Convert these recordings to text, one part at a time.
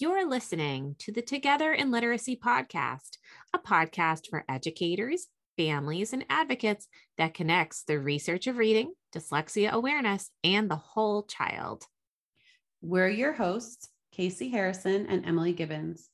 You're listening to the Together in Literacy podcast, a podcast for educators, families, and advocates that connects the research of reading, dyslexia awareness, and the whole child. We're your hosts, Casey Harrison and Emily Gibbons.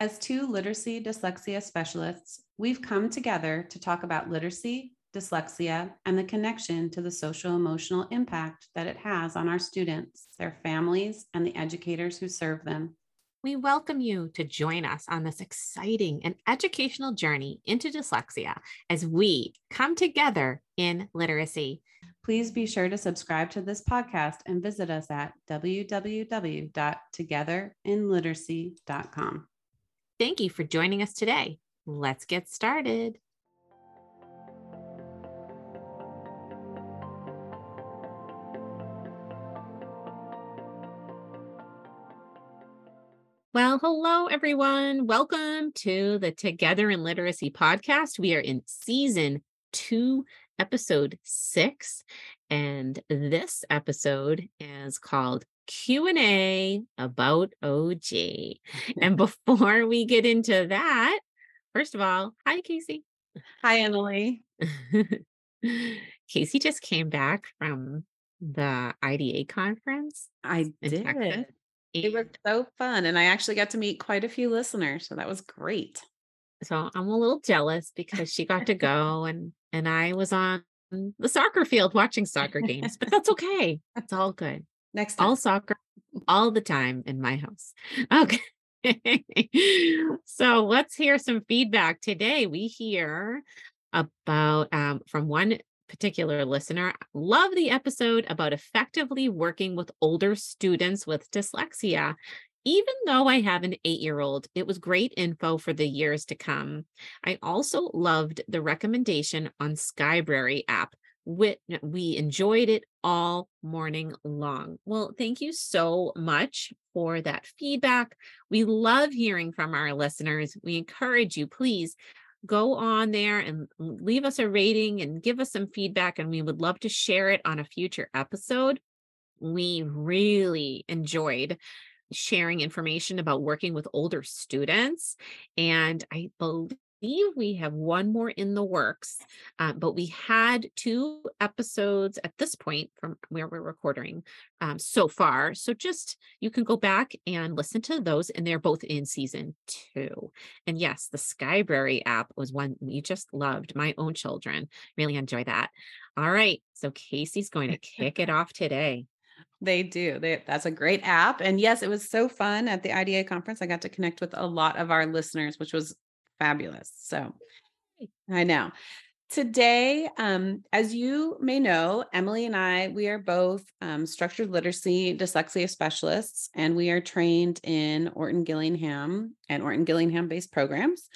As two literacy dyslexia specialists, we've come together to talk about literacy, dyslexia, and the connection to the social emotional impact that it has on our students, their families, and the educators who serve them we welcome you to join us on this exciting and educational journey into dyslexia as we come together in literacy. Please be sure to subscribe to this podcast and visit us at www.togetherinliteracy.com. Thank you for joining us today. Let's get started. Well, hello, everyone. Welcome to the Together in Literacy podcast. We are in season two, episode six, and this episode is called Q&A about OG. and before we get into that, first of all, hi, Casey. Hi, Emily. Casey just came back from the IDA conference. I did. Texas. It was so fun. And I actually got to meet quite a few listeners. So that was great. So I'm a little jealous because she got to go and and I was on the soccer field watching soccer games, but that's okay. That's all good. Next time. All soccer all the time in my house. Okay. so let's hear some feedback today. We hear about um, from one particular listener. Love the episode about effectively working with older students with dyslexia. Even though I have an eight year old, it was great info for the years to come. I also loved the recommendation on Skybrary app. We, we enjoyed it all morning long. Well, thank you so much for that feedback. We love hearing from our listeners. We encourage you, please go on there and leave us a rating and give us some feedback. And we would love to share it on a future episode. We really enjoyed sharing information about working with older students. And I believe believe we have one more in the works, uh, but we had two episodes at this point from where we're recording um, so far. So just you can go back and listen to those, and they're both in season two. And yes, the Skybrary app was one we just loved. My own children really enjoy that. All right. So Casey's going to kick it off today. They do. They, that's a great app. And yes, it was so fun at the IDA conference. I got to connect with a lot of our listeners, which was fabulous. So I know. Today, um, as you may know, Emily and I, we are both um, structured literacy dyslexia specialists, and we are trained in Orton Gillingham and Orton Gillingham based programs.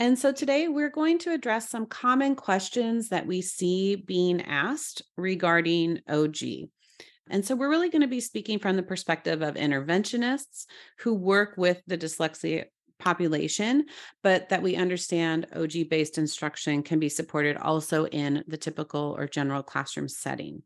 And so today we're going to address some common questions that we see being asked regarding OG. And so we're really going to be speaking from the perspective of interventionists who work with the dyslexia population, but that we understand OG based instruction can be supported also in the typical or general classroom setting.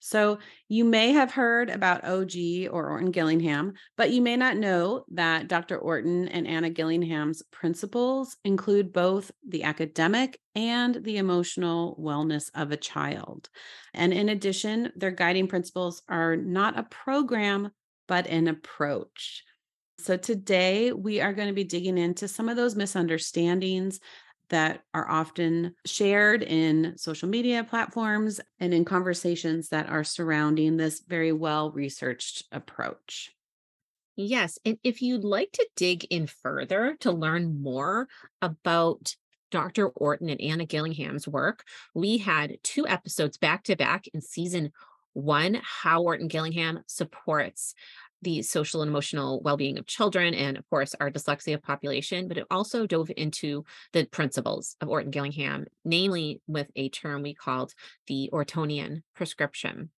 So, you may have heard about OG or Orton Gillingham, but you may not know that Dr. Orton and Anna Gillingham's principles include both the academic and the emotional wellness of a child. And in addition, their guiding principles are not a program, but an approach. So, today we are going to be digging into some of those misunderstandings that are often shared in social media platforms and in conversations that are surrounding this very well researched approach. Yes. And if you'd like to dig in further to learn more about Dr. Orton and Anna Gillingham's work, we had two episodes back to back in season one how Orton Gillingham supports the social and emotional well-being of children and of course our dyslexia population but it also dove into the principles of orton gillingham namely with a term we called the ortonian prescription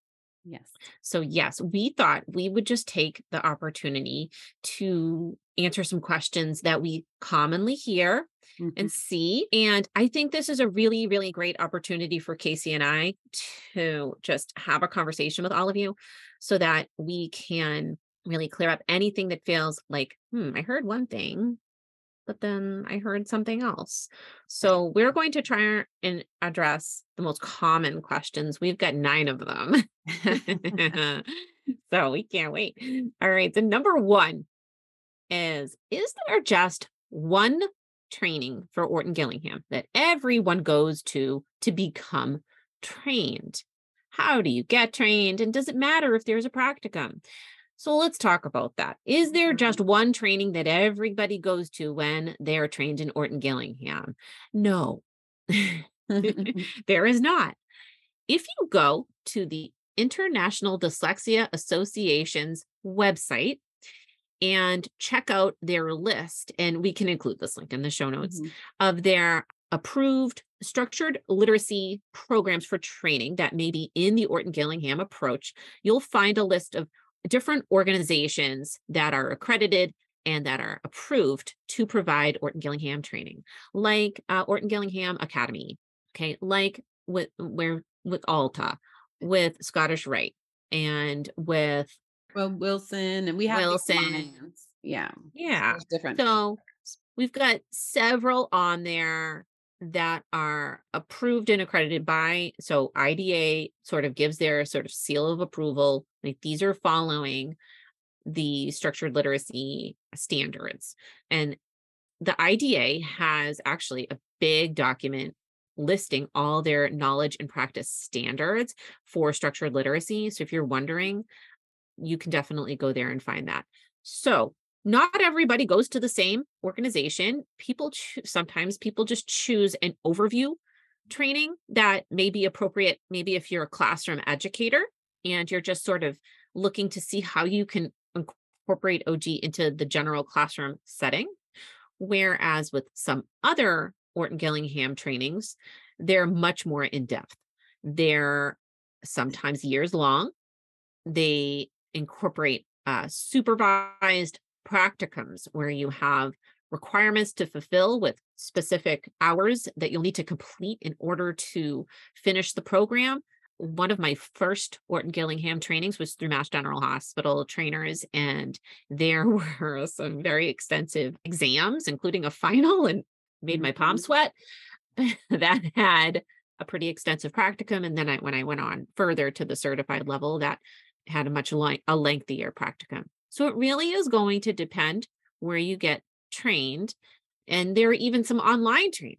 yes so yes we thought we would just take the opportunity to answer some questions that we commonly hear mm-hmm. and see and i think this is a really really great opportunity for casey and i to just have a conversation with all of you so that we can really clear up anything that feels like, hmm, I heard one thing, but then I heard something else. So we're going to try and address the most common questions. We've got nine of them. so we can't wait. All right. So number one is Is there just one training for Orton Gillingham that everyone goes to to become trained? How do you get trained? And does it matter if there's a practicum? So let's talk about that. Is there just Mhm. one training that everybody goes to when they're trained in Orton Gillingham? No, there is not. If you go to the International Dyslexia Association's website and check out their list, and we can include this link in the show notes Mhm. of their approved structured literacy programs for training that may be in the Orton Gillingham approach, you'll find a list of different organizations that are accredited and that are approved to provide Orton Gillingham training, like uh, Orton Gillingham Academy, okay, like with where with Alta, with Scottish Rite, and with Well, Wilson, and we have Wilson. Yeah. Yeah. Different So we've got several on there that are approved and accredited by so IDA sort of gives their sort of seal of approval like these are following the structured literacy standards. And the IDA has actually a big document listing all their knowledge and practice standards for structured literacy. So if you're wondering you can definitely go there and find that. So not everybody goes to the same organization. People choo- sometimes people just choose an overview training that may be appropriate. Maybe if you're a classroom educator and you're just sort of looking to see how you can incorporate OG into the general classroom setting. Whereas with some other Orton Gillingham trainings, they're much more in depth. They're sometimes years long. They incorporate uh, supervised practicums where you have requirements to fulfill with specific hours that you'll need to complete in order to finish the program. One of my first Orton Gillingham trainings was through Mass General Hospital trainers, and there were some very extensive exams, including a final, and made my palm Mhm. sweat. that had a pretty extensive practicum, and then I, when I went on further to the certified level, that had a much li- a lengthier practicum. So it really is going to depend where you get trained. And there are even some online trainings.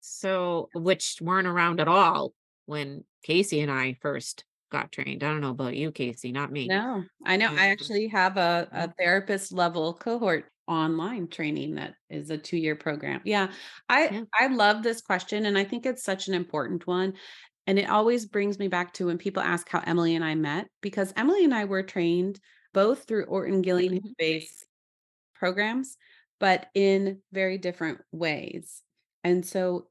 So which weren't around at all when Casey and I first got trained. I don't know about you, Casey, not me. No, I know. I Um, actually have a, a therapist level cohort online training that is a two year program. Yeah, I Yeah. I love this question, and I think it's such an important one. And it always brings me back to when people ask how Emily and I met, because Emily and I were trained both through Orton Gillingham Mhm. based programs, but in very different ways. And so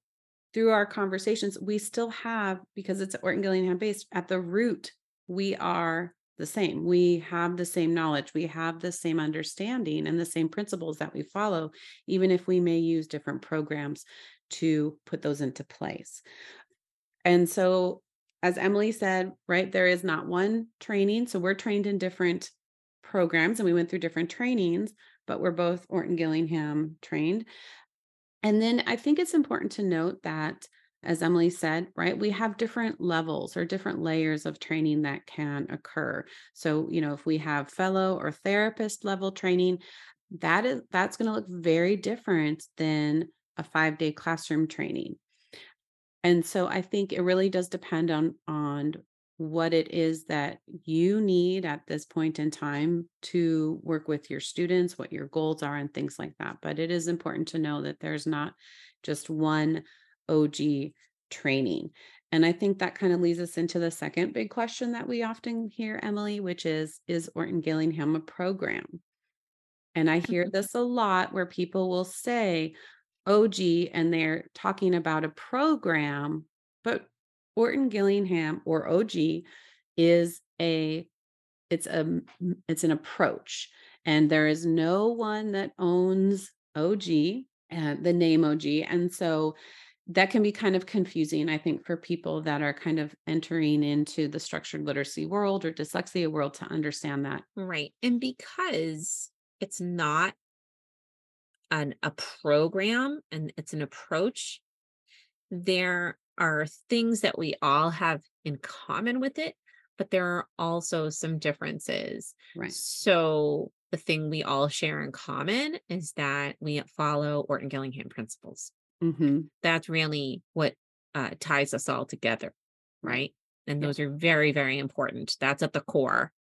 through our conversations, we still have, because it's Orton Gillingham based, at the root, we are the same. We have the same knowledge, we have the same understanding and the same principles that we follow, even if we may use different programs to put those into place. And so, as Emily said, right, there is not one training. So we're trained in different programs and we went through different trainings, but we're both Orton Gillingham trained. And then I think it's important to note that, as Emily said, right, we have different levels or different layers of training that can occur. So, you know, if we have fellow or therapist level training, that is that's going to look very different than a five day classroom training. And so I think it really does depend on on what it is that you need at this point in time to work with your students, what your goals are and things like that. But it is important to know that there's not just one OG training. And I think that kind of leads us into the second big question that we often hear, Emily, which is Is Orton Gillingham a program? And I hear Mhm. this a lot where people will say OG and they're talking about a program, but Orton Gillingham or OG is a it's a it's an approach and there is no one that owns OG and uh, the name OG and so that can be kind of confusing, I think, for people that are kind of entering into the structured literacy world or dyslexia world to understand that. Right. And because it's not an a program and it's an approach, there are things that we all have in common with it, but there are also some differences. Right. So the thing we all share in common is that we follow Orton Gillingham principles. hmm That's really what uh, ties us all together, right? And Yeah. those are very, very important. That's at the core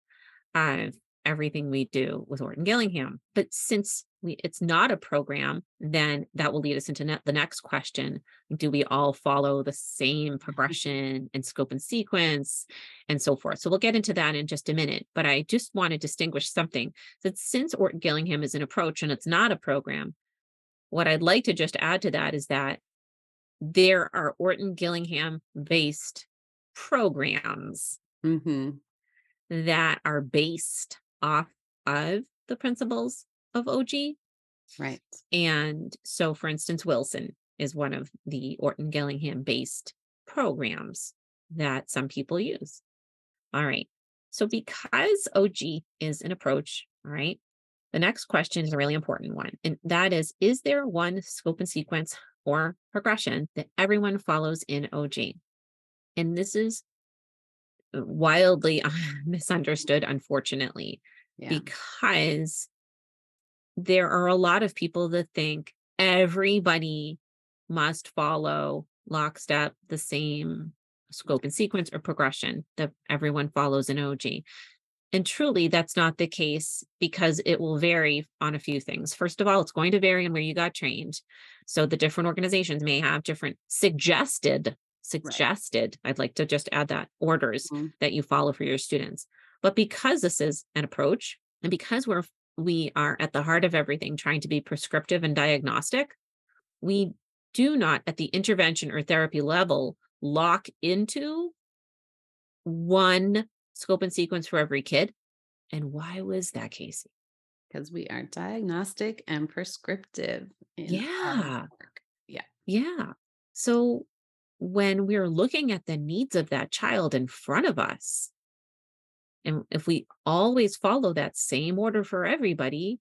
of everything we do with Orton Gillingham. But since we, it's not a program, then that will lead us into ne- the next question: Do we all follow the same progression and scope and sequence, and so forth? So we'll get into that in just a minute. But I just want to distinguish something that since Orton Gillingham is an approach and it's not a program, what I'd like to just add to that is that there are Orton Gillingham based programs hmm that are based off of the principles of OG. Right. And so, for instance, Wilson is one of the Orton Gillingham based programs that some people use. All right. So, because OG is an approach, all right, the next question is a really important one. And that is Is there one scope and sequence or progression that everyone follows in OG? And this is wildly misunderstood, unfortunately Yeah. because there are a lot of people that think everybody must follow lockstep the same scope and sequence or progression that everyone follows in OG. And truly, that's not the case because it will vary on a few things. First of all, it's going to vary on where you got trained. So the different organizations may have different suggested, suggested, I'd like to just add that orders Mhm. that you follow for your students. But because this is an approach and because we're we are at the heart of everything trying to be prescriptive and diagnostic, we do not at the intervention or therapy level lock into one scope and sequence for every kid. And why was that, Casey? Because we are diagnostic and prescriptive. Yeah. Yeah. Yeah. So when we're looking at the needs of that child in front of us, and if we always follow that same order for everybody,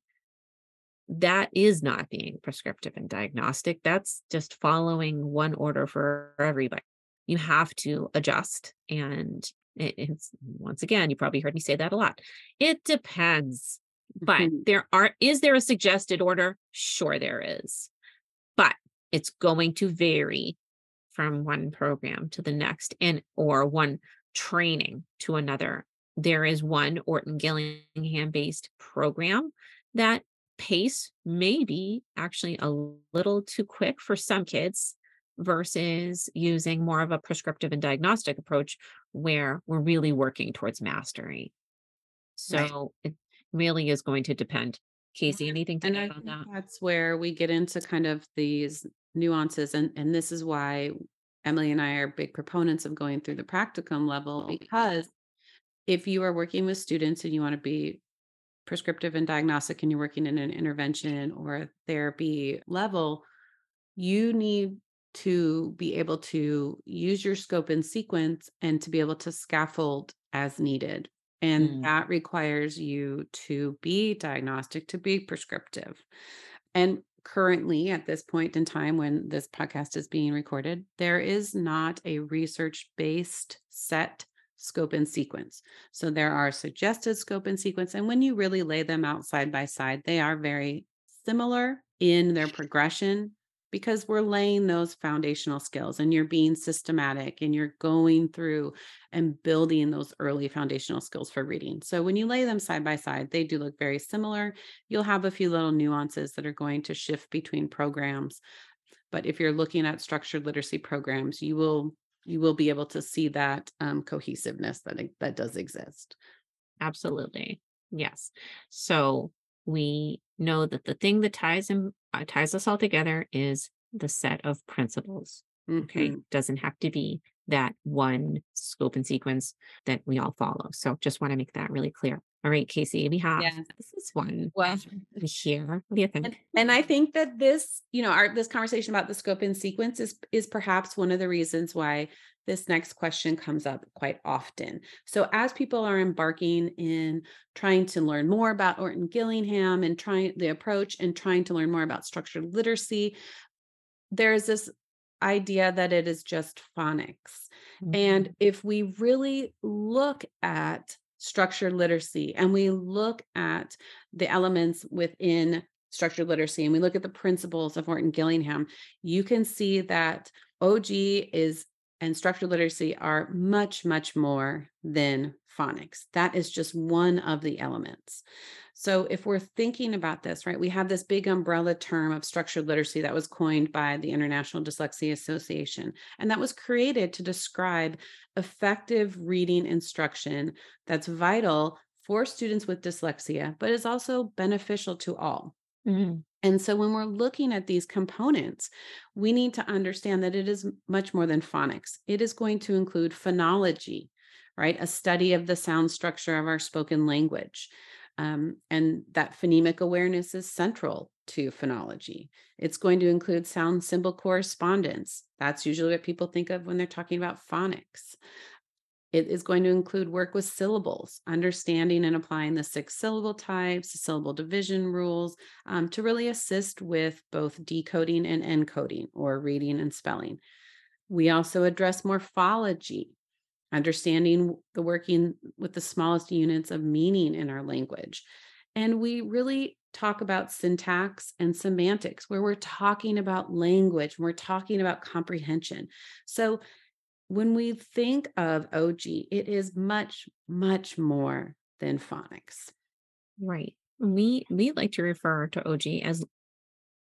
that is not being prescriptive and diagnostic. That's just following one order for everybody. You have to adjust. And it's once again, you probably heard me say that a lot. It depends. But Mhm. there are, is there a suggested order? Sure, there is. But it's going to vary from one program to the next and or one training to another. There is one Orton Gillingham based program that pace may be actually a little too quick for some kids versus using more of a prescriptive and diagnostic approach where we're really working towards mastery. Right. So it really is going to depend. Casey, anything to And add think that? that's where we get into kind of these nuances. And, and this is why Emily and I are big proponents of going through the practicum level because if you are working with students and you want to be prescriptive and diagnostic and you're working in an intervention or a therapy level, you need to be able to use your scope and sequence and to be able to scaffold as needed. And Mm. that requires you to be diagnostic, to be prescriptive. And currently, at this point in time when this podcast is being recorded, there is not a research based set scope and sequence. So there are suggested scope and sequence. And when you really lay them out side by side, they are very similar in their progression because we're laying those foundational skills and you're being systematic and you're going through and building those early foundational skills for reading. So when you lay them side by side, they do look very similar. You'll have a few little nuances that are going to shift between programs. But if you're looking at structured literacy programs, you will you will be able to see that um, cohesiveness that that does exist. Absolutely. Yes. So we know that the thing that ties him uh, ties us all together is the set of principles. Okay. Mhm. Doesn't have to be that one scope and sequence that we all follow. So just want to make that really clear. All right, Casey, we have Yes. this is one Well, here. What do you think? and, and I think that this, you know, our this conversation about the scope and sequence is is perhaps one of the reasons why this next question comes up quite often. So as people are embarking in trying to learn more about Orton Gillingham and trying the approach and trying to learn more about structured literacy, there's this idea that it is just phonics. Mm-hmm. And if we really look at structured literacy and we look at the elements within structured literacy and we look at the principles of Orton Gillingham, you can see that OG is and structured literacy are much, much more than phonics. That is just one of the elements. So if we're thinking about this, right, we have this big umbrella term of structured literacy that was coined by the International Dyslexia Association, and that was created to describe effective reading instruction that's vital for students with dyslexia, but is also beneficial to all. Mhm. And so when we're looking at these components, we need to understand that it is much more than phonics. It is going to include phonology, right? A study of the sound structure of our spoken language. Um, and that phonemic awareness is central to phonology. It's going to include sound symbol correspondence. That's usually what people think of when they're talking about phonics. It is going to include work with syllables, understanding and applying the six syllable types, syllable division rules, um, to really assist with both decoding and encoding or reading and spelling. We also address morphology, understanding the working with the smallest units of meaning in our language. And we really talk about syntax and semantics, where we're talking about language, and we're talking about comprehension. So when we think of OG, it is much, much more than phonics. Right. We we like to refer to OG as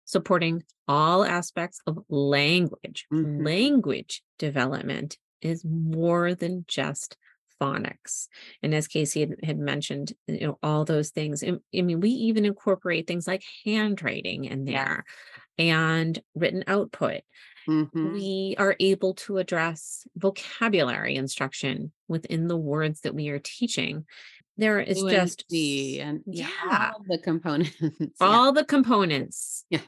supporting all aspects of language. Mhm. Language development is more than just phonics. And as Casey had, had mentioned, you know, all those things. I mean, we even incorporate things like handwriting in there and written output. Mhm. We are able to address vocabulary instruction within the words that we are teaching. There is just Fluency and yeah, yeah. all the components. yeah. all the components. Yes.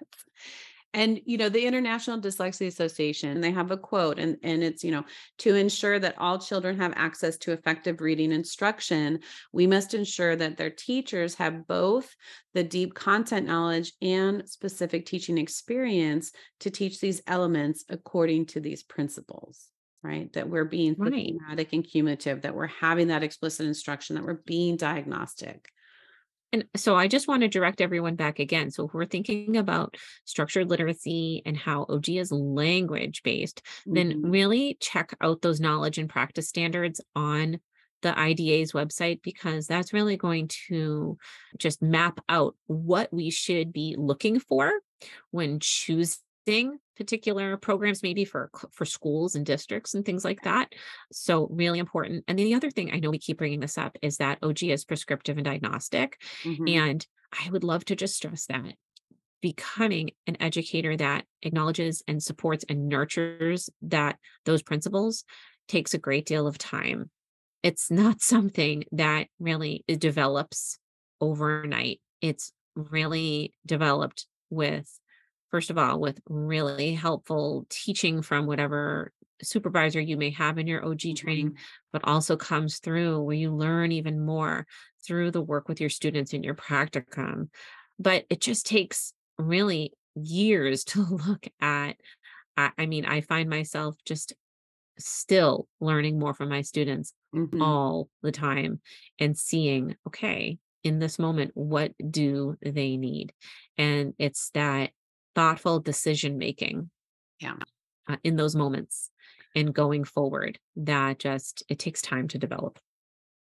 And you know, the International Dyslexia Association, they have a quote and and it's, you know, to ensure that all children have access to effective reading instruction, we must ensure that their teachers have both the deep content knowledge and specific teaching experience to teach these elements according to these principles. Right. That we're being Right. systematic and cumulative, that we're having that explicit instruction, that we're being diagnostic. And so I just want to direct everyone back again. So if we're thinking about structured literacy and how OG is language based, then Mhm. really check out those knowledge and practice standards on the IDA's website because that's really going to just map out what we should be looking for when choosing particular programs maybe for for schools and districts and things like that so really important and then the other thing i know we keep bringing this up is that og is prescriptive and diagnostic Mhm. and I would love to just stress that becoming an educator that acknowledges and supports and nurtures that those principles takes a great deal of time. It's not something that really develops overnight. It's really developed with first of all with really helpful teaching from whatever supervisor you may have in your OG training Mhm. but also comes through where you learn even more through the work with your students in your practicum. But it just takes really years to look at. I, mean, I find myself just still learning more from my students Mhm. all the time and seeing, okay, in this moment, what do they need? And it's that thoughtful decision making Yeah. uh, in those moments and going forward that just it takes time to develop.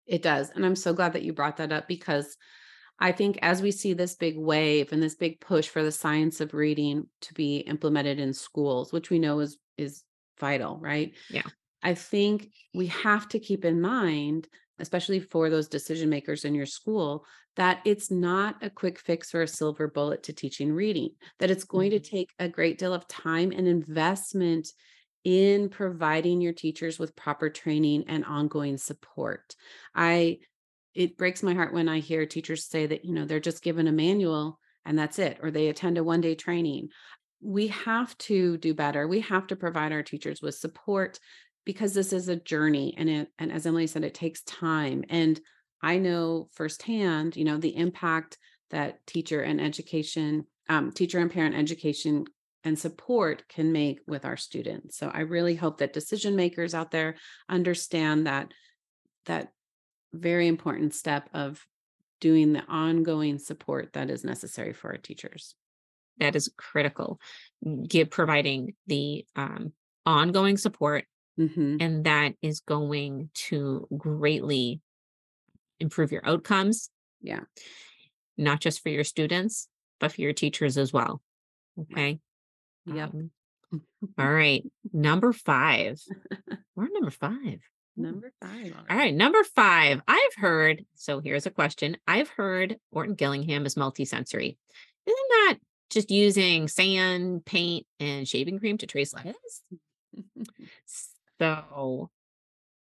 It does. And I'm so glad that you brought that up because I think as we see this big wave and this big push for the science of reading to be implemented in schools, which we know is is vital, right? Yeah. I think we have to keep in mind, especially for those decision makers in your school, that it's not a quick fix or a silver bullet to teaching reading, that it's going to Mhm. take a great deal of time and investment in providing your teachers with proper training and ongoing support. I it breaks my heart when I hear teachers say that, you know, they're just given a manual and that's it or they attend a one day training. We have to do better. We have to provide our teachers with support because this is a journey and it and as Emily said it takes time and I know firsthand, you know, the impact that teacher and education um, teacher and parent education and support can make with our students. So I really hope that decision makers out there understand that that very important step of doing the ongoing support that is necessary for our teachers. That is critical. Give providing the um, ongoing support, Mhm. and that is going to greatly improve your outcomes, Yeah. not just for your students, but for your teachers as well. Okay. Yep. Um, all right. Number five. We're number five. Number 5. All right, number five. I've heard, so here's a question. I've heard Orton Gillingham is multisensory. Isn't that just using sand, paint, and shaving cream to trace letters? So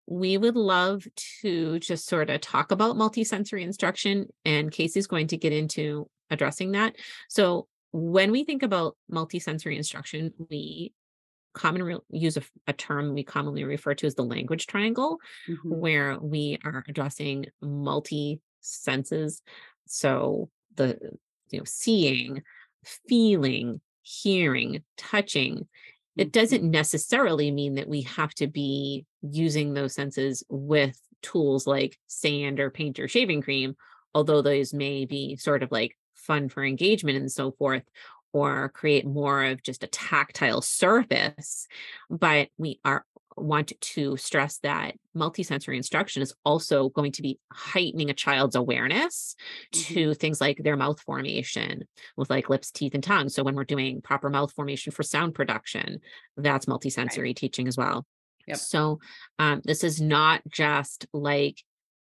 we would love to just sort of talk about multisensory instruction, and Casey's going to get into addressing that. So when we think about multisensory instruction, we commonly use a, a term we commonly refer to as the language triangle, Mhm. where we are addressing multi senses. So the you know seeing, feeling, hearing, touching. It Mhm. doesn't necessarily mean that we have to be using those senses with tools like sand or paint or shaving cream, although those may be sort of like fun for engagement and so forth, or create more of just a tactile surface. But we are want to stress that multisensory instruction is also going to be heightening a child's awareness Mhm. to things like their mouth formation with like lips, teeth, and tongue. So when we're doing proper mouth formation for sound production, that's multisensory teaching as well. Yep. So um, this is not just like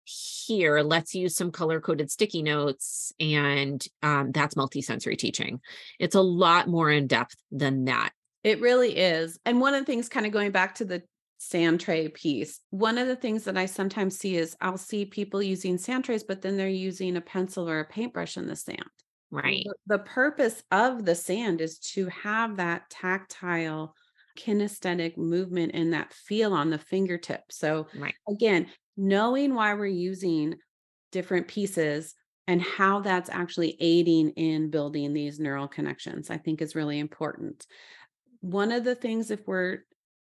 here, let's use some color coded sticky notes, and um, that's multisensory teaching. It's a lot more in depth than that. It really is. And one of the things, kind of going back to the sand tray piece, one of the things that I sometimes see is I'll see people using sand trays, but then they're using a pencil or a paintbrush in the sand. Right. The, the purpose of the sand is to have that tactile, kinesthetic movement and that feel on the fingertip. So, Right. again, knowing why we're using different pieces and how that's actually aiding in building these neural connections, I think is really important. One of the things, if we're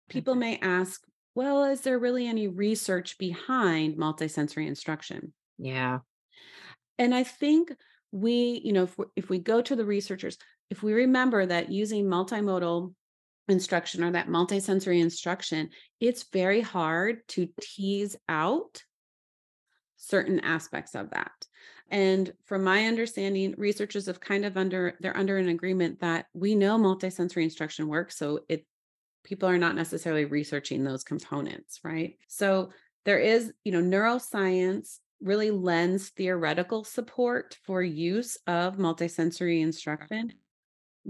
people Mhm. may ask, well, is there really any research behind multisensory instruction? Yeah. And I think we, you know, if if we go to the researchers, if we remember that using multimodal instruction or that multisensory instruction, it's very hard to tease out certain aspects of that. And from my understanding, researchers have kind of under they're under an agreement that we know multisensory instruction works, so it people are not necessarily researching those components, right? So there is, you know, neuroscience really lends theoretical support for use of multisensory instruction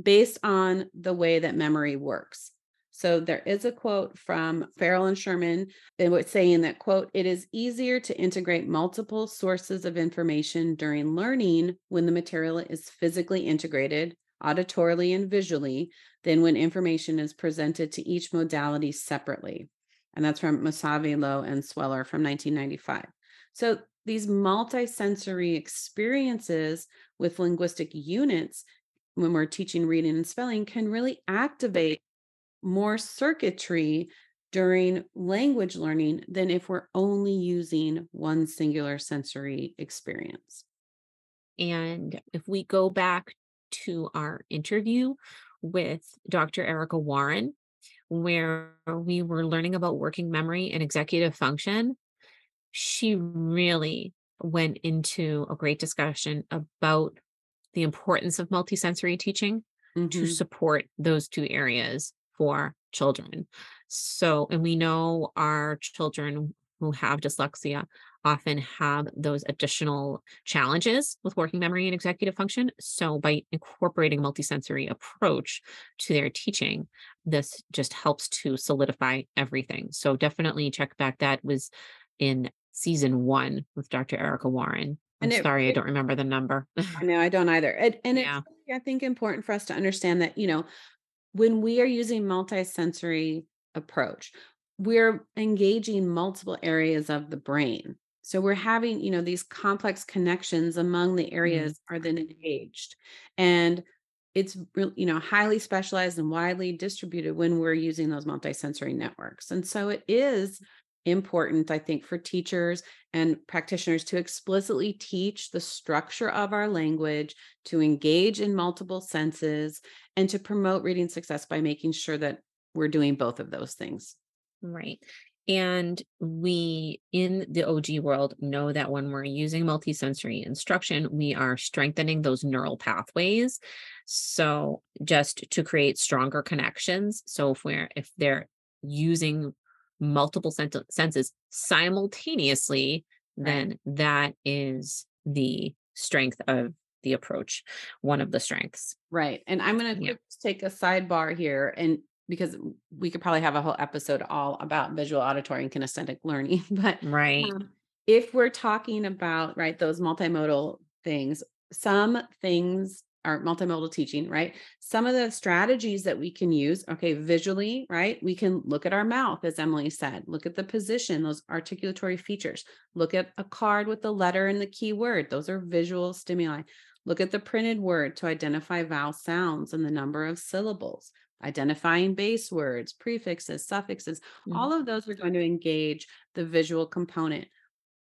based on the way that memory works. So there is a quote from Farrell and Sherman eh, that was saying that quote, it is easier to integrate multiple sources of information during learning when the material is physically integrated auditorily and visually than when information is presented to each modality separately. And that's from Mousavi, Low, and Sweller from 1995. So these multisensory experiences with linguistic units when we're teaching reading and spelling can really activate more circuitry during language learning than if we're only using one singular sensory experience. And if we go back to our interview with Dr. Erica Warren, where we were learning about working memory and executive function, she really went into a great discussion about the importance of multisensory teaching to Mhm. support those two areas for children. So, and we know our children who have dyslexia often have those additional challenges with working memory and executive function. So, by incorporating a multisensory approach to their teaching, this just helps to solidify everything. So definitely check back. That was in season one with Dr. Erica Warren. I'm And it sorry, I don't remember the number. I know, I don't either. And and it's Yeah. really, I think important for us to understand that, you know, when we are using multisensory approach, we're engaging multiple areas of the brain. So we're having, you know, these complex connections among the Mm, areas are then engaged. And it's you know, highly specialized and widely distributed when we're using those multisensory networks. And so it is important, I think, for teachers and practitioners to explicitly teach the structure of our language, to engage in multiple senses, and to promote reading success by making sure that we're doing both of those things. Right. And we in the OG world know that when we're using multisensory instruction, we are strengthening those neural pathways. So just to create stronger connections. So if we're if they're using multiple senses simultaneously, then that is the strength of the approach, one of the strengths. Right. And I'm going to Yeah. take a sidebar here and because we could probably have a whole episode all about visual, auditory, and kinesthetic learning. But Right. um, if we're talking about, right, those multimodal things, some things are multimodal teaching, right? Some of the strategies that we can use, okay, visually, right? We can look at our mouth, as Emily said, look at the position, those articulatory features, look at a card with the letter and the key word. Those are visual stimuli. Look at the printed word to identify vowel sounds and the number of syllables, identifying base words, prefixes, suffixes. Mhm. All of those are going to engage the visual component.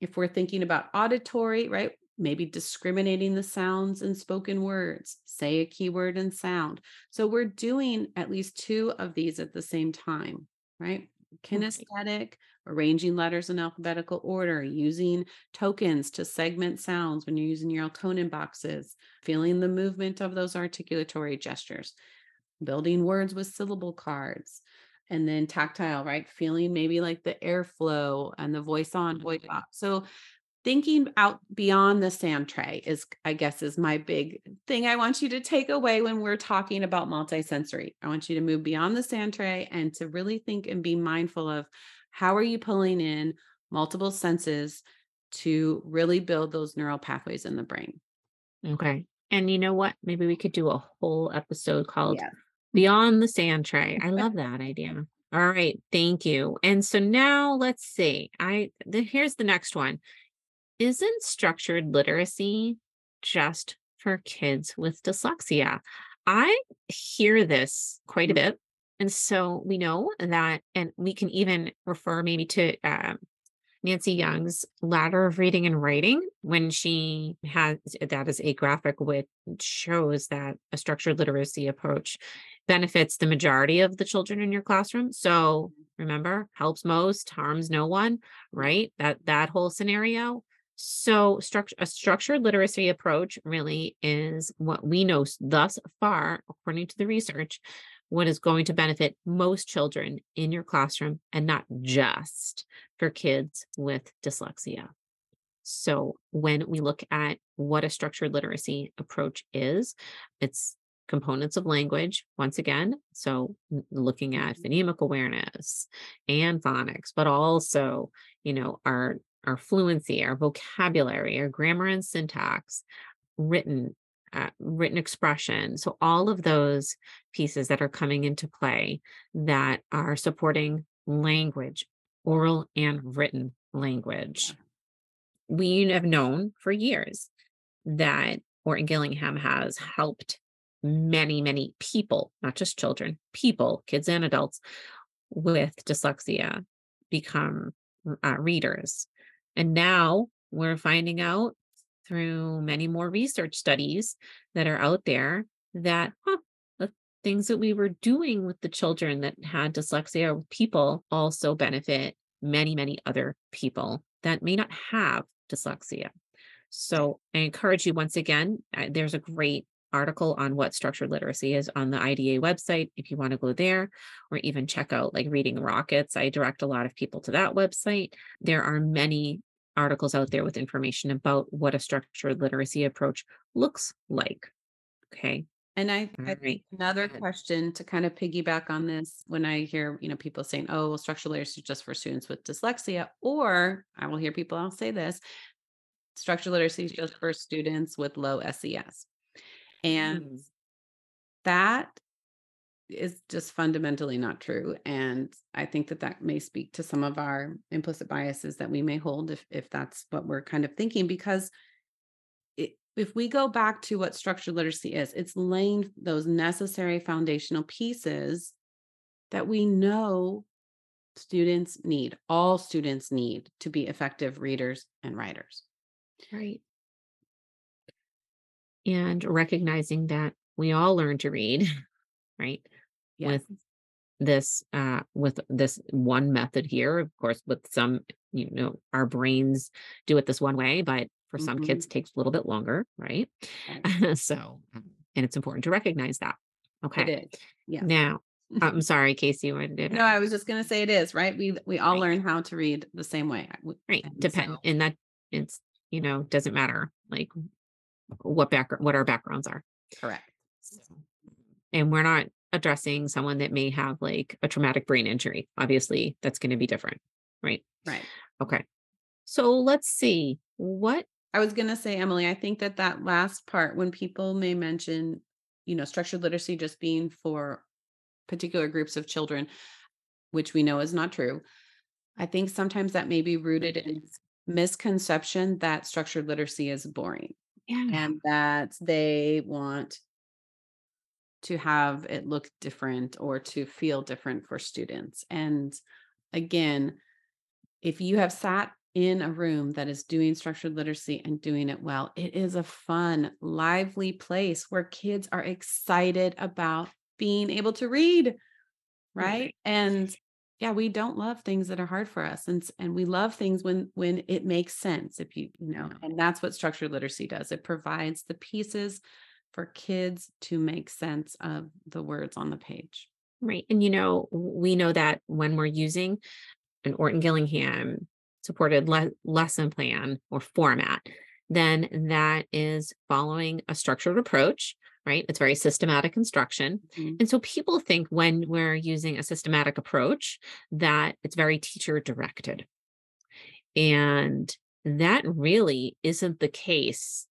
If we're thinking about auditory, right? Maybe discriminating the sounds in spoken words, say a keyword and sound. So we're doing at least two of these at the same time, right? Kinesthetic, arranging letters in alphabetical order, using tokens to segment sounds when you're using your Elkonin boxes, feeling the movement of those articulatory gestures, building words with syllable cards, and then tactile, right? Feeling maybe like the airflow and the voice on, voice off. So thinking out beyond the sand tray is, I guess, is my big thing I want you to take away when we're talking about multisensory. I want you to move beyond the sand tray and to really think and be mindful of how are you pulling in multiple senses to really build those neural pathways in the brain. Okay. And you know what? Maybe we could do a whole episode called Yeah. Beyond the Sand Tray. I love that idea. All right. Thank you. And so now let's see. I the, here's the next one. Isn't structured literacy just for kids with dyslexia? I hear this quite a Mm. bit. And so we know that, and we can even refer maybe to um, Nancy Young's ladder of reading and writing when she has that is a graphic which shows that a structured literacy approach benefits the majority of the children in your classroom. So remember, helps most, harms no one, mm. right? That that whole scenario. So structure a structured literacy approach really is what we know thus far, according to the research, what is going to benefit most children in your classroom and not just for kids with dyslexia. So when we look at what a structured literacy approach is, it's components of language once again. So looking at Mhm. phonemic awareness and phonics, but also, you know, our our fluency, our vocabulary, our grammar and syntax, written uh, written expression. So all of those pieces that are coming into play that are supporting language, oral and written language we have known for years that Orton Gillingham has helped many, many people, not just children, people, kids and adults with dyslexia become uh, readers. And now we're finding out through many more research studies that are out there that huh, the things that we were doing with the children that had dyslexia people also benefit many, many other people that may not have dyslexia. So I encourage you once again, there's a great article on what structured literacy is on the IDA website if you want to go there or even check out like reading rockets. I direct a lot of people to that website. There are many articles out there with information about what a structured literacy approach looks like. Okay. And I, All I think right. another question to kind of piggyback on this when I hear, you know, people saying, oh, well, structural literacy is just for students with dyslexia, or I will hear people I'll say this, structural literacy is just for students with low SES. And Mm, that is just fundamentally not true. And I think that that may speak to some of our implicit biases that we may hold if, if that's what we're kind of thinking, because it, if we go back to what structured literacy is, it's laying those necessary foundational pieces that we know students need, all students need to be effective readers and writers. Right. And recognizing that we all learn to read, right? Yes. With this uh with this one method here of course with some you know our brains do it this one way but for some Mhm. kids it takes a little bit longer right Right. so um, and it's important to recognize that okay. Yeah. now i'm sorry casey what did No, I was just gonna say it is, right? We we all Right. learn how to read the same way. Right and depend so- and that it's you know doesn't matter like what background what our backgrounds are correct. So, and we're not addressing someone that may have like a traumatic brain injury. Obviously, that's going to be different, right? Right. Okay. So let's see what. I was gonna say, Emily, I think that that last part, when people may mention, you know, structured literacy just being for particular groups of children, which we know is not true. I think sometimes that may be rooted in misconception that structured literacy is boring Yeah. and that they want to have it look different or to feel different for students. And again, if you have sat in a room that is doing structured literacy and doing it well, it is a fun, lively place where kids are excited about being able to read, right? And yeah, we don't love things that are hard for us and and we love things when when it makes sense if you you know. And that's what structured literacy does. It provides the pieces for kids to make sense of the words on the page. Right. And, you know, we know that when we're using an Orton Gillingham supported le- lesson plan or format, then that is following a structured approach, right? It's very systematic instruction. Mhm. And so people think when we're using a systematic approach that it's very teacher directed. And that really isn't the case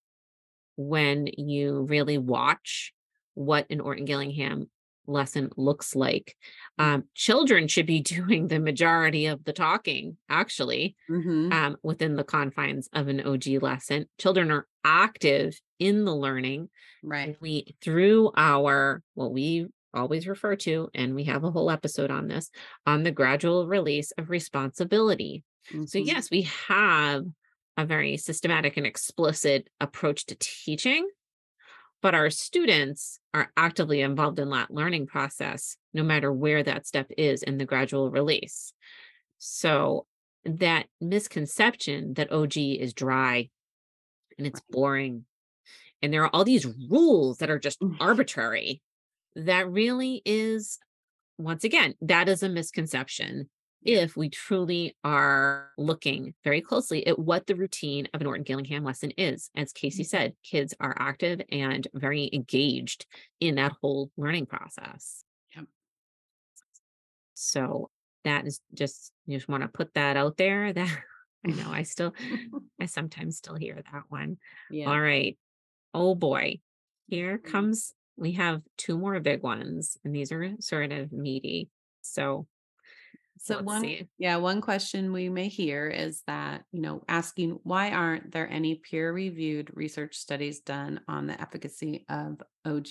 when you really watch what an Orton Gillingham lesson looks like. Um, children should be doing the majority of the talking, actually, Mhm. um, within the confines of an OG lesson. Children are active in the learning. Right. We, through our, what we always refer to, and we have a whole episode on this, on the gradual release of responsibility. So, Mhm. yes, we have a very systematic and explicit approach to teaching, but our students are actively involved in that learning process, no matter where that step is in the gradual release. So, that misconception that OG is dry and it's boring, and there are all these rules that are just Mm. arbitrary, that really is, once again, that is a misconception if we truly are looking very closely at what the routine of an Orton Gillingham lesson is. As Casey Mhm. said, kids are active and very engaged in that whole learning process. Yep. So that is just, you just want to put that out there that I know I still, I sometimes still hear that one. yeah. All right. Oh boy. Here Mhm. comes, we have two more big ones, and these are sort of meaty. So So let's one, see. yeah, one question we may hear is that, you know, asking why aren't there any peer-reviewed research studies done on the efficacy of OG?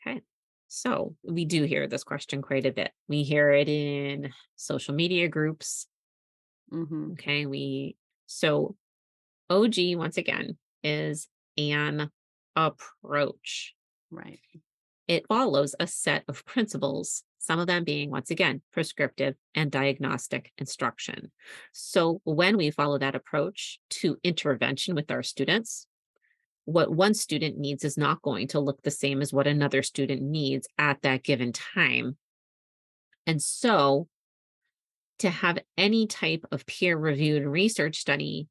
Okay. So we do hear this question quite a bit. We hear it in social media groups. hmm Okay. We, so OG, once again, is an approach. Right. It follows a set of principles, some of them being, once again, prescriptive and diagnostic instruction. So when we follow that approach to intervention with our students, what one student needs is not going to look the same as what another student needs at that given time. And so, to have any type of peer reviewed research study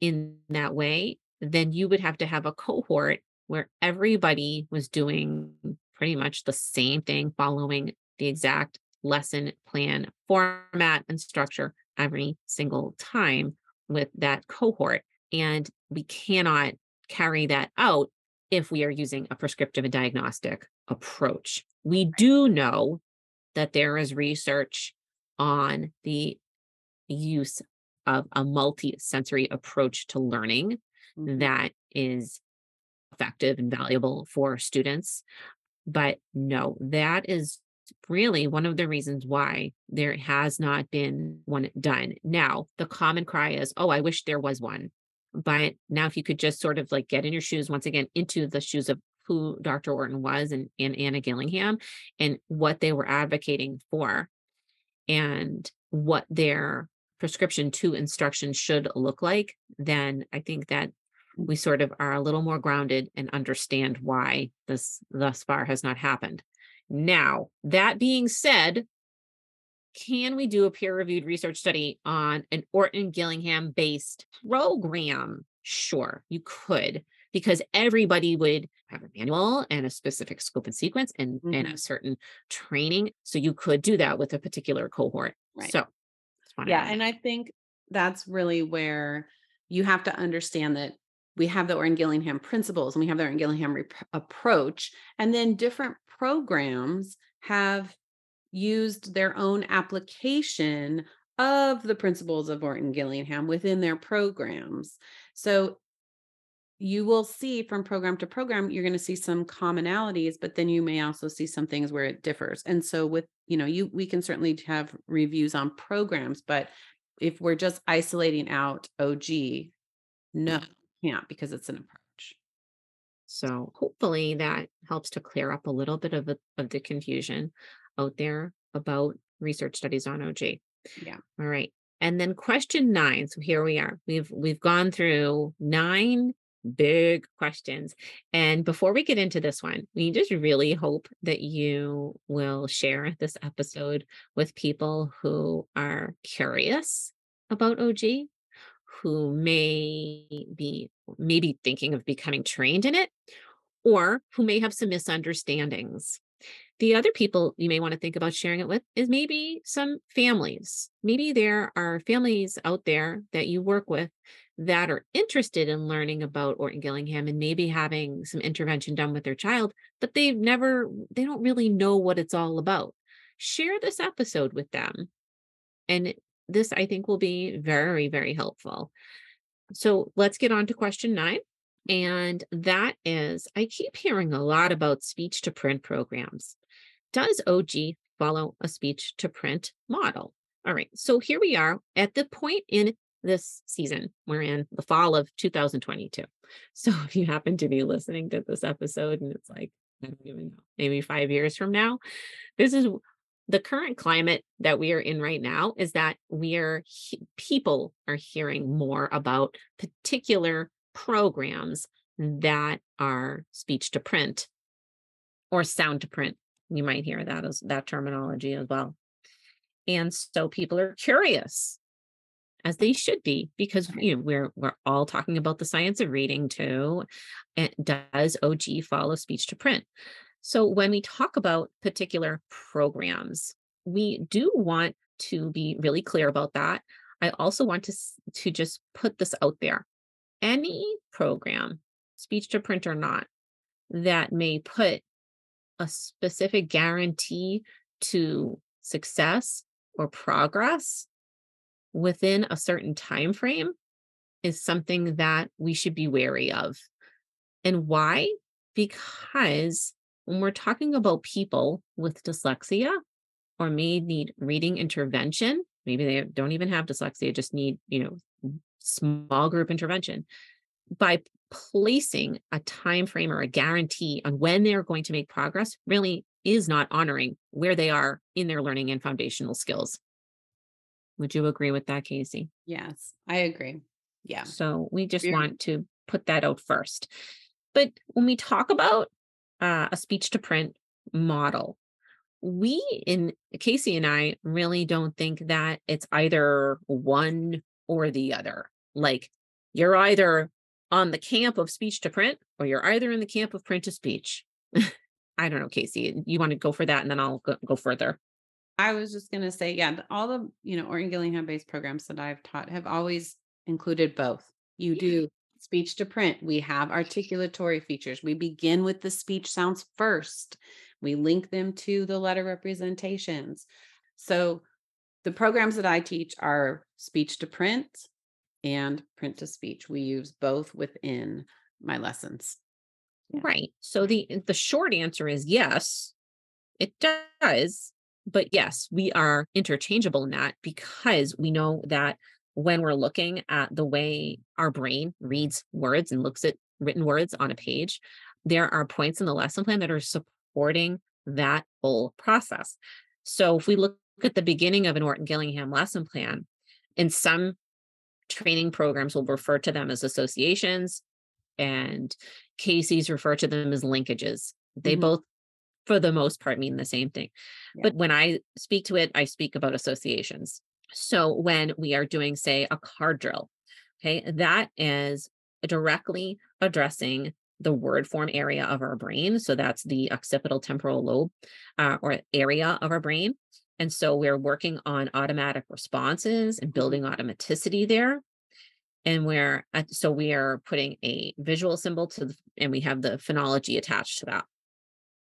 in that way, then you would have to have a cohort where everybody was doing pretty much the same thing, following the exact lesson plan format and structure every single time with that cohort. And we cannot carry that out if we are using a prescriptive and diagnostic approach. We do know that there is research on the use of a multi-sensory approach to learning Mhm. that is effective and valuable for students. But no, that is really one of the reasons why there has not been one done. Now, the common cry is, oh, I wish there was one. But now, if you could just sort of like get in your shoes once again into the shoes of who Dr. Orton was and, and Anna Gillingham and what they were advocating for and what their prescription to instruction should look like, then I think that we sort of are a little more grounded and understand why this thus far has not happened. Now, that being said, can we do a peer reviewed research study on an Orton Gillingham based program? Sure, you could, because everybody would have a manual and a specific scope and sequence and, and Mhm. a certain training. So you could do that with a particular cohort. Right. So, Yeah, and I think that's really where you have to understand that we have the Orton Gillingham principles and we have the Orton Gillingham rep- approach, and then different programs have used their own application of the principles of Orton Gillingham within their programs. So you will see from program to program you're going to see some commonalities but then you may also see some things where it differs and so with you know you we can certainly have reviews on programs but if we're just isolating out og no can't because it's an approach So hopefully that helps to clear up a little bit of, the of the confusion out there about research studies on OG. Yeah. All right. And then question nine. So here we are. We've we've gone through nine big questions. And before we get into this one, we just really hope that you will share this episode with people who are curious about OG, who may be maybe thinking of becoming trained in it, or who may have some misunderstandings. The other people you may want to think about sharing it with is maybe some families. Maybe there are families out there that you work with that are interested in learning about Orton Gillingham and maybe having some intervention done with their child, but they've never, they don't really know what it's all about. Share this episode with them. And this, I think, will be very, very helpful. So let's get on to question nine. And that is I keep hearing a lot about speech to print programs. Does OG follow a speech to print model? All right. So here we are at the point in this season. We're in the fall of 2022. So if you happen to be listening to this episode and it's like, I don't even know, maybe five years from now, this is the current climate that we are in right now is that we are he- people are hearing more about particular programs that are speech to print or sound to print. You might hear that as that terminology as well. And so people are curious as they should be because you know we're we're all talking about the science of reading too. And does OG follow speech to print? So when we talk about particular programs, we do want to be really clear about that. I also want to to just put this out there. Any program, speech to print or not, that may put a specific guarantee to success or progress within a certain time frame is something that we should be wary of. And why? Because when we're talking about people with dyslexia or may need reading intervention, maybe they don't even have dyslexia, just need, you know, small group intervention. By placing a time frame or a guarantee on when they're going to make progress really is not honoring where they are in their learning and foundational skills. Would you agree with that, Casey? yes i agree yeah So we just want to put that out first. But when we talk about uh, a speech to print model, we in Casey and I really don't think that it's either one or the other. Like you're either on the camp of speech to print or you're either in the camp of print to speech. I don't know, Casey. You want to go for that and then I'll go, go further. I was just going to say, yeah, all the, you know, Orton Gillingham based programs that I've taught have always included both. You yeah. do speech to print. We have articulatory features. We begin with the speech sounds first. We link them to the letter representations. So the programs that I teach are speech to print and print to speech. We use both within my lessons. Yeah. Right. So the the short answer is yes, it does. But yes, we are interchangeable in that because we know that when we're looking at the way our brain reads words and looks at written words on a page, there are points in the lesson plan that are supporting that whole process. So if we look at the beginning of an Orton Gillingham lesson plan, in some training programs we'll refer to them as associations and Casey's refer to them as linkages. They mm-hmm. both for the most part mean the same thing. Yeah. But when I speak to it, I speak about associations. So when we are doing, say, a card drill, okay, that is directly addressing the word form area of our brain. So that's the occipital temporal lobe uh, or area of our brain. And so we're working on automatic responses and mm-hmm. building automaticity there. And we're so we are putting a visual symbol to the, and we have the phonology attached to that.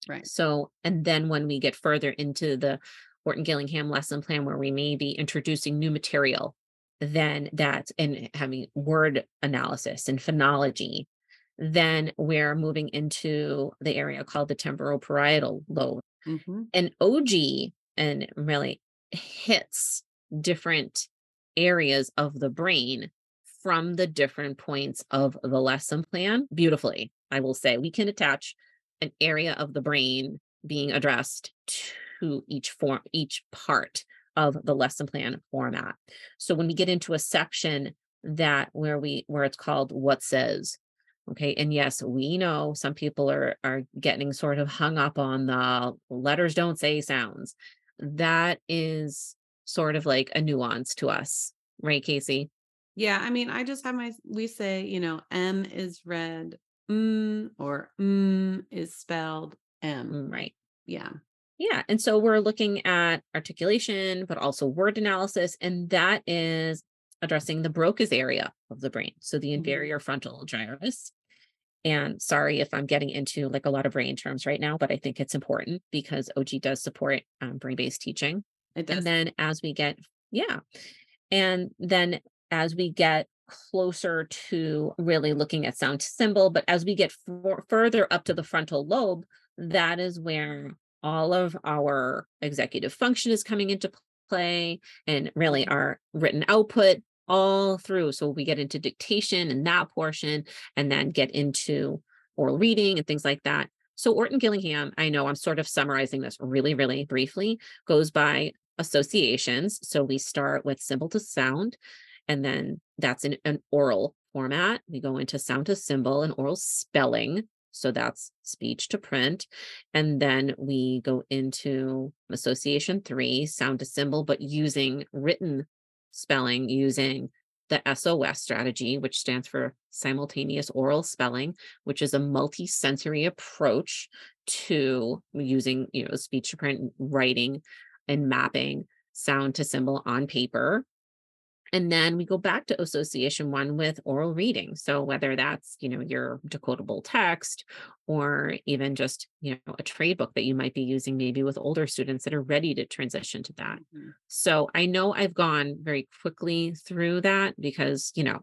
Right. So, and then when we get further into the Orton Gillingham lesson plan where we may be introducing new material, then that and having word analysis and phonology, then we're moving into the area called the temporal parietal lobe. Mm-hmm. And OG and really hits different areas of the brain from the different points of the lesson plan beautifully. I will say we can attach an area of the brain being addressed to each form, each part of the lesson plan format. So when we get into a section that where we where it's called what says, okay, and yes, we know some people are are getting sort of hung up on the letters don't say sounds. That is sort of like a nuance to us, right, Casey? Yeah, I mean, I just have my we say, you know, M is read mm or mm is spelled M. Mm, right. Yeah. Yeah. And so we're looking at articulation, but also word analysis. And that is addressing the Broca's area of the brain. So the mm-hmm. inferior frontal gyrus. And sorry if I'm getting into like a lot of brain terms right now, but I think it's important because OG does support um, brain based teaching. It does. And then as we get, yeah. And then as we get closer to really looking at sound to symbol. But as we get f- further up to the frontal lobe, that is where all of our executive function is coming into play and really our written output all through. So we get into dictation and that portion, and then get into oral reading and things like that. So Orton Gillingham, I know I'm sort of summarizing this really, really briefly, goes by associations. So we start with symbol to sound, and then that's in an oral format. We go into sound to symbol and oral spelling. So that's speech to print. And then we go into association three, sound to symbol, but using written spelling, using the SOS strategy, which stands for simultaneous oral spelling, which is a multi-sensory approach to using, you know, speech to print writing and mapping sound to symbol on paper and then we go back to association one with oral reading. So whether that's, you know, your decodable text or even just, you know, a trade book that you might be using maybe with older students that are ready to transition to that. Mm-hmm. So I know I've gone very quickly through that because, you know,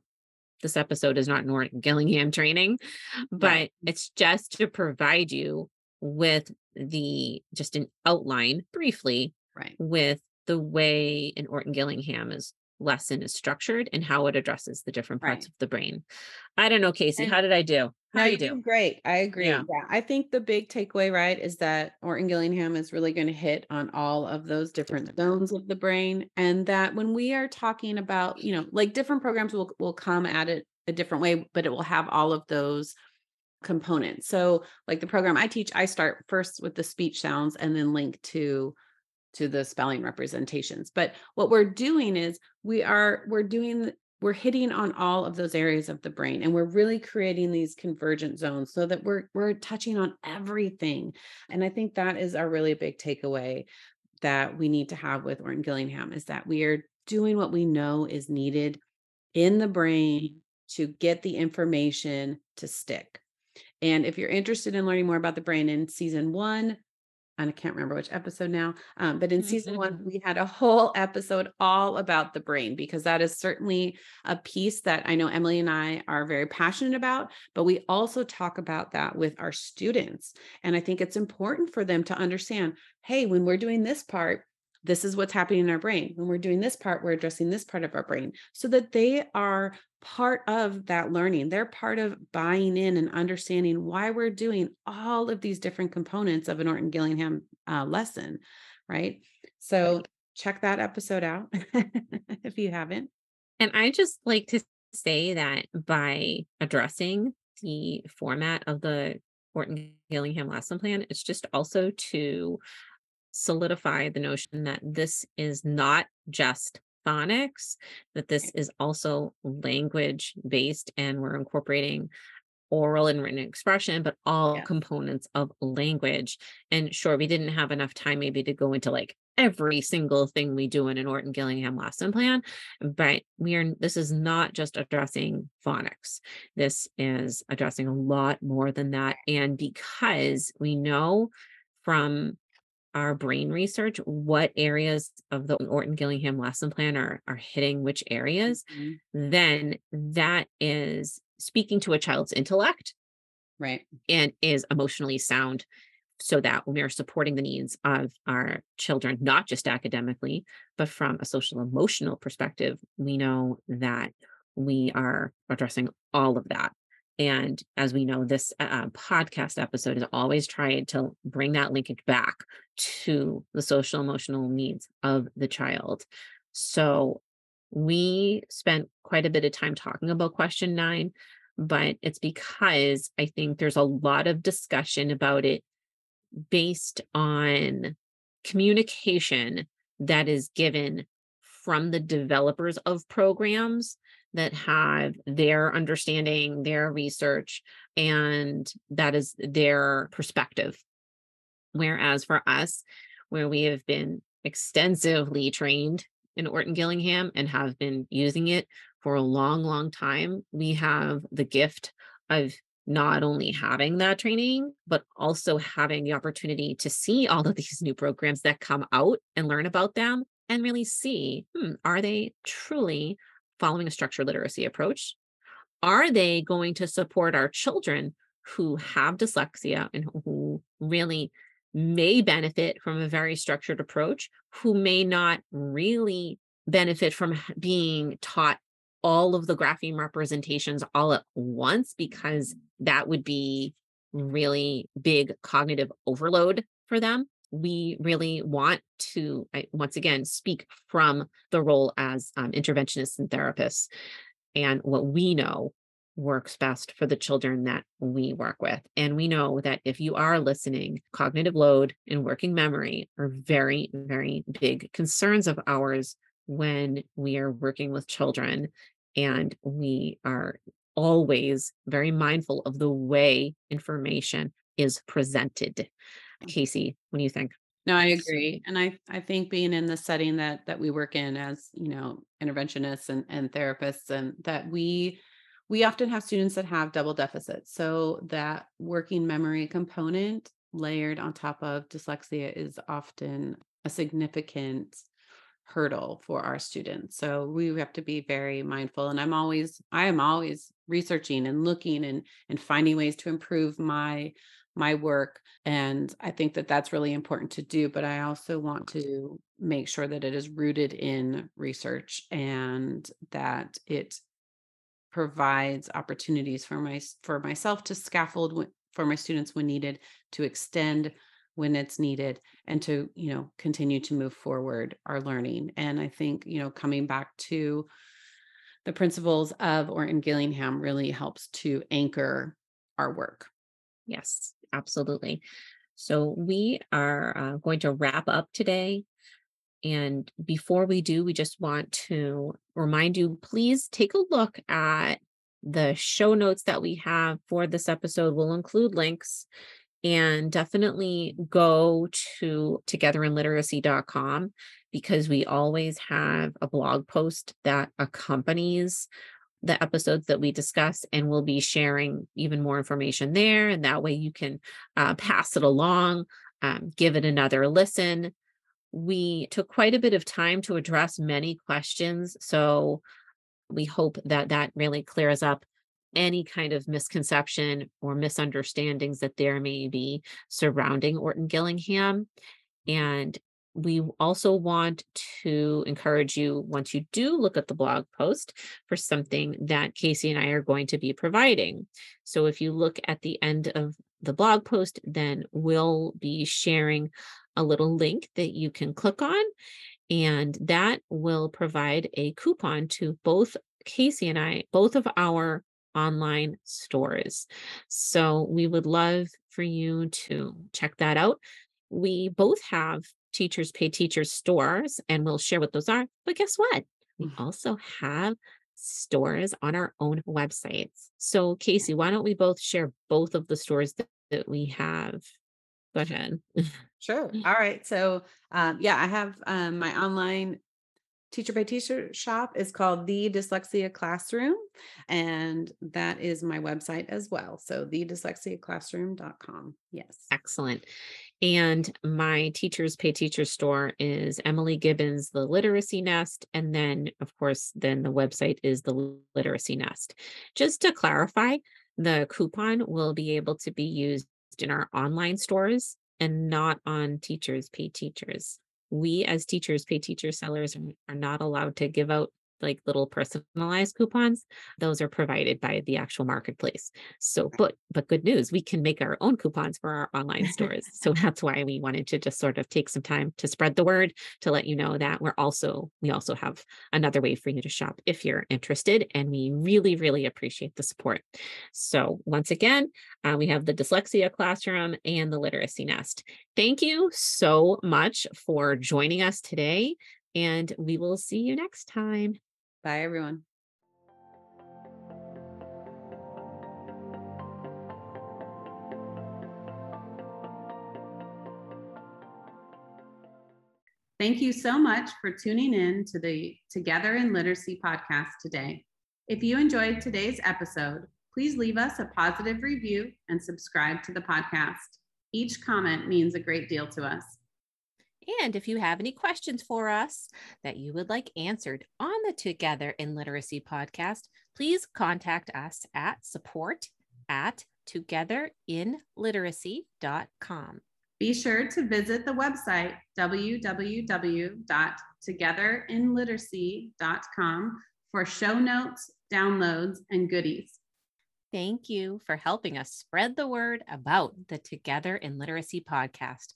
this episode is not Orton Gillingham training, but right. it's just to provide you with the just an outline briefly right with the way an Orton Gillingham is lesson is structured and how it addresses the different parts right. of the brain. I don't know, Casey, and how did I do? How no, you do? Great. I agree. Yeah. yeah. I think the big takeaway, right, is that Orton Gillingham is really going to hit on all of those different zones of the brain. And that when we are talking about, you know, like different programs will will come at it a different way, but it will have all of those components. So like the program I teach, I start first with the speech sounds and then link to to the spelling representations. But what we're doing is we are we're doing we're hitting on all of those areas of the brain and we're really creating these convergent zones so that we're we're touching on everything and i think that is a really big takeaway that we need to have with Orton Gillingham is that we are doing what we know is needed in the brain to get the information to stick. And if you're interested in learning more about the brain in season one, and I can't remember which episode now, um, but in season one, Mhm. we had a whole episode all about the brain because that is certainly a piece that I know Emily and I are very passionate about. But we also talk about that with our students. And I think it's important for them to understand hey, when we're doing this part, this is what's happening in our brain. When we're doing this part, we're addressing this part of our brain so that they are part of that learning. They're part of buying in and understanding why we're doing all of these different components of an Orton Gillingham uh, lesson, right? So check that episode out if you haven't. And I just like to say that by addressing the format of the Orton Gillingham lesson plan, it's just also to solidify the notion that this is not just phonics, that this is also language based and we're incorporating oral and written expression, but all Yeah. components of language. And sure, we didn't have enough time maybe to go into like every single thing we do in an Orton Gillingham lesson plan, but we are this is not just addressing phonics. This is addressing a lot more than that. And because we know from our brain research what areas of the Orton Gillingham lesson plan are, are hitting which areas, Mhm. then that is speaking to a child's intellect Right. and is emotionally sound so that when we are supporting the needs of our children, not just academically, but from a social emotional perspective, we know that we are addressing all of that. And as we know, this uh, podcast episode is always trying to bring that linkage back to the social emotional needs of the child. So we spent quite a bit of time talking about question nine, but it's because I think there's a lot of discussion about it based on communication that is given from the developers of programs that have their understanding, their research, and that is their perspective. Whereas for us, where we have been extensively trained in Orton Gillingham and have been using it for a long, long time, we have the gift of not only having that training, but also having the opportunity to see all of these new programs that come out and learn about them and really see hmm, are they truly following a structured literacy approach? Are they going to support our children who have dyslexia and who really may benefit from a very structured approach, who may not really benefit from being taught all of the grapheme representations all at once because that would be really big cognitive overload for them. We really want to, once again, speak from the role as um, interventionists and therapists and what we know works best for the children that we work with. And we know that if you are listening, cognitive load and working memory are very, very big concerns of ours when we are working with children. And we are always very mindful of the way information is presented. Casey, what do you think? No, I agree. And I I think being in the setting that that we work in as, you know, interventionists and and therapists and that we we often have students that have double deficits. So that working memory component layered on top of dyslexia is often a significant hurdle for our students. So we have to be very mindful and I'm always I am always researching and looking and and finding ways to improve my my work and I think that that's really important to do but I also want to make sure that it is rooted in research and that it provides opportunities for my for myself to scaffold for my students when needed to extend when it's needed and to you know continue to move forward our learning. And i think you know coming back to the principles of orton gillingham really helps to anchor our work. Yes, absolutely. So we are uh, going to wrap up today. And before we do, we just want to remind you please take a look at the show notes that we have for this episode. We'll include links and definitely go to togetherinliteracy.com because we always have a blog post that accompanies the episodes that we discuss and we'll be sharing even more information there and that way you can uh, pass it along um, give it another listen we took quite a bit of time to address many questions so we hope that that really clears up any kind of misconception or misunderstandings that there may be surrounding Orton Gillingham. And we also want to encourage you, once you do look at the blog post, for something that Casey and I are going to be providing. So if you look at the end of the blog post, then we'll be sharing a little link that you can click on. And that will provide a coupon to both Casey and I, both of our online stores. So we would love for you to check that out. We both have teachers pay teachers stores and we'll share what those are. But guess what? We mm. also have stores on our own websites. So Casey, why don't we both share both of the stores that, that we have? Go ahead. Sure. All right. So um, yeah, I have um, my online teacher by teacher shop is called the dyslexia classroom and that is my website as well so the dyslexia dyslexiaclassroom.com yes excellent and my teachers pay teacher store is emily gibbons the literacy nest and then of course then the website is the literacy nest. Just to clarify the coupon will be able to be used in our online stores and not on teachers pay teachers. We as teachers, pay teacher sellers are not allowed to give out like little personalized coupons those are provided by the actual marketplace. So but but good news we can make our own coupons for our online stores. So that's why we wanted to just sort of take some time to spread the word to let you know that we're also we also have another way for you to shop if you're interested and we really really appreciate the support. So once again uh, we have the dyslexia classroom and the literacy nest. Thank you so much for joining us today and we will see you next time. Bye, everyone. Thank you so much for tuning in to the Together in Literacy podcast today. If you enjoyed today's episode, please leave us a positive review and subscribe to the podcast. Each comment means a great deal to us. And if you have any questions for us that you would like answered on the Together in Literacy podcast, please contact us at support at togetherinliteracy.com. Be sure to visit the website www.togetherinliteracy.com for show notes, downloads, and goodies. Thank you for helping us spread the word about the Together in Literacy podcast.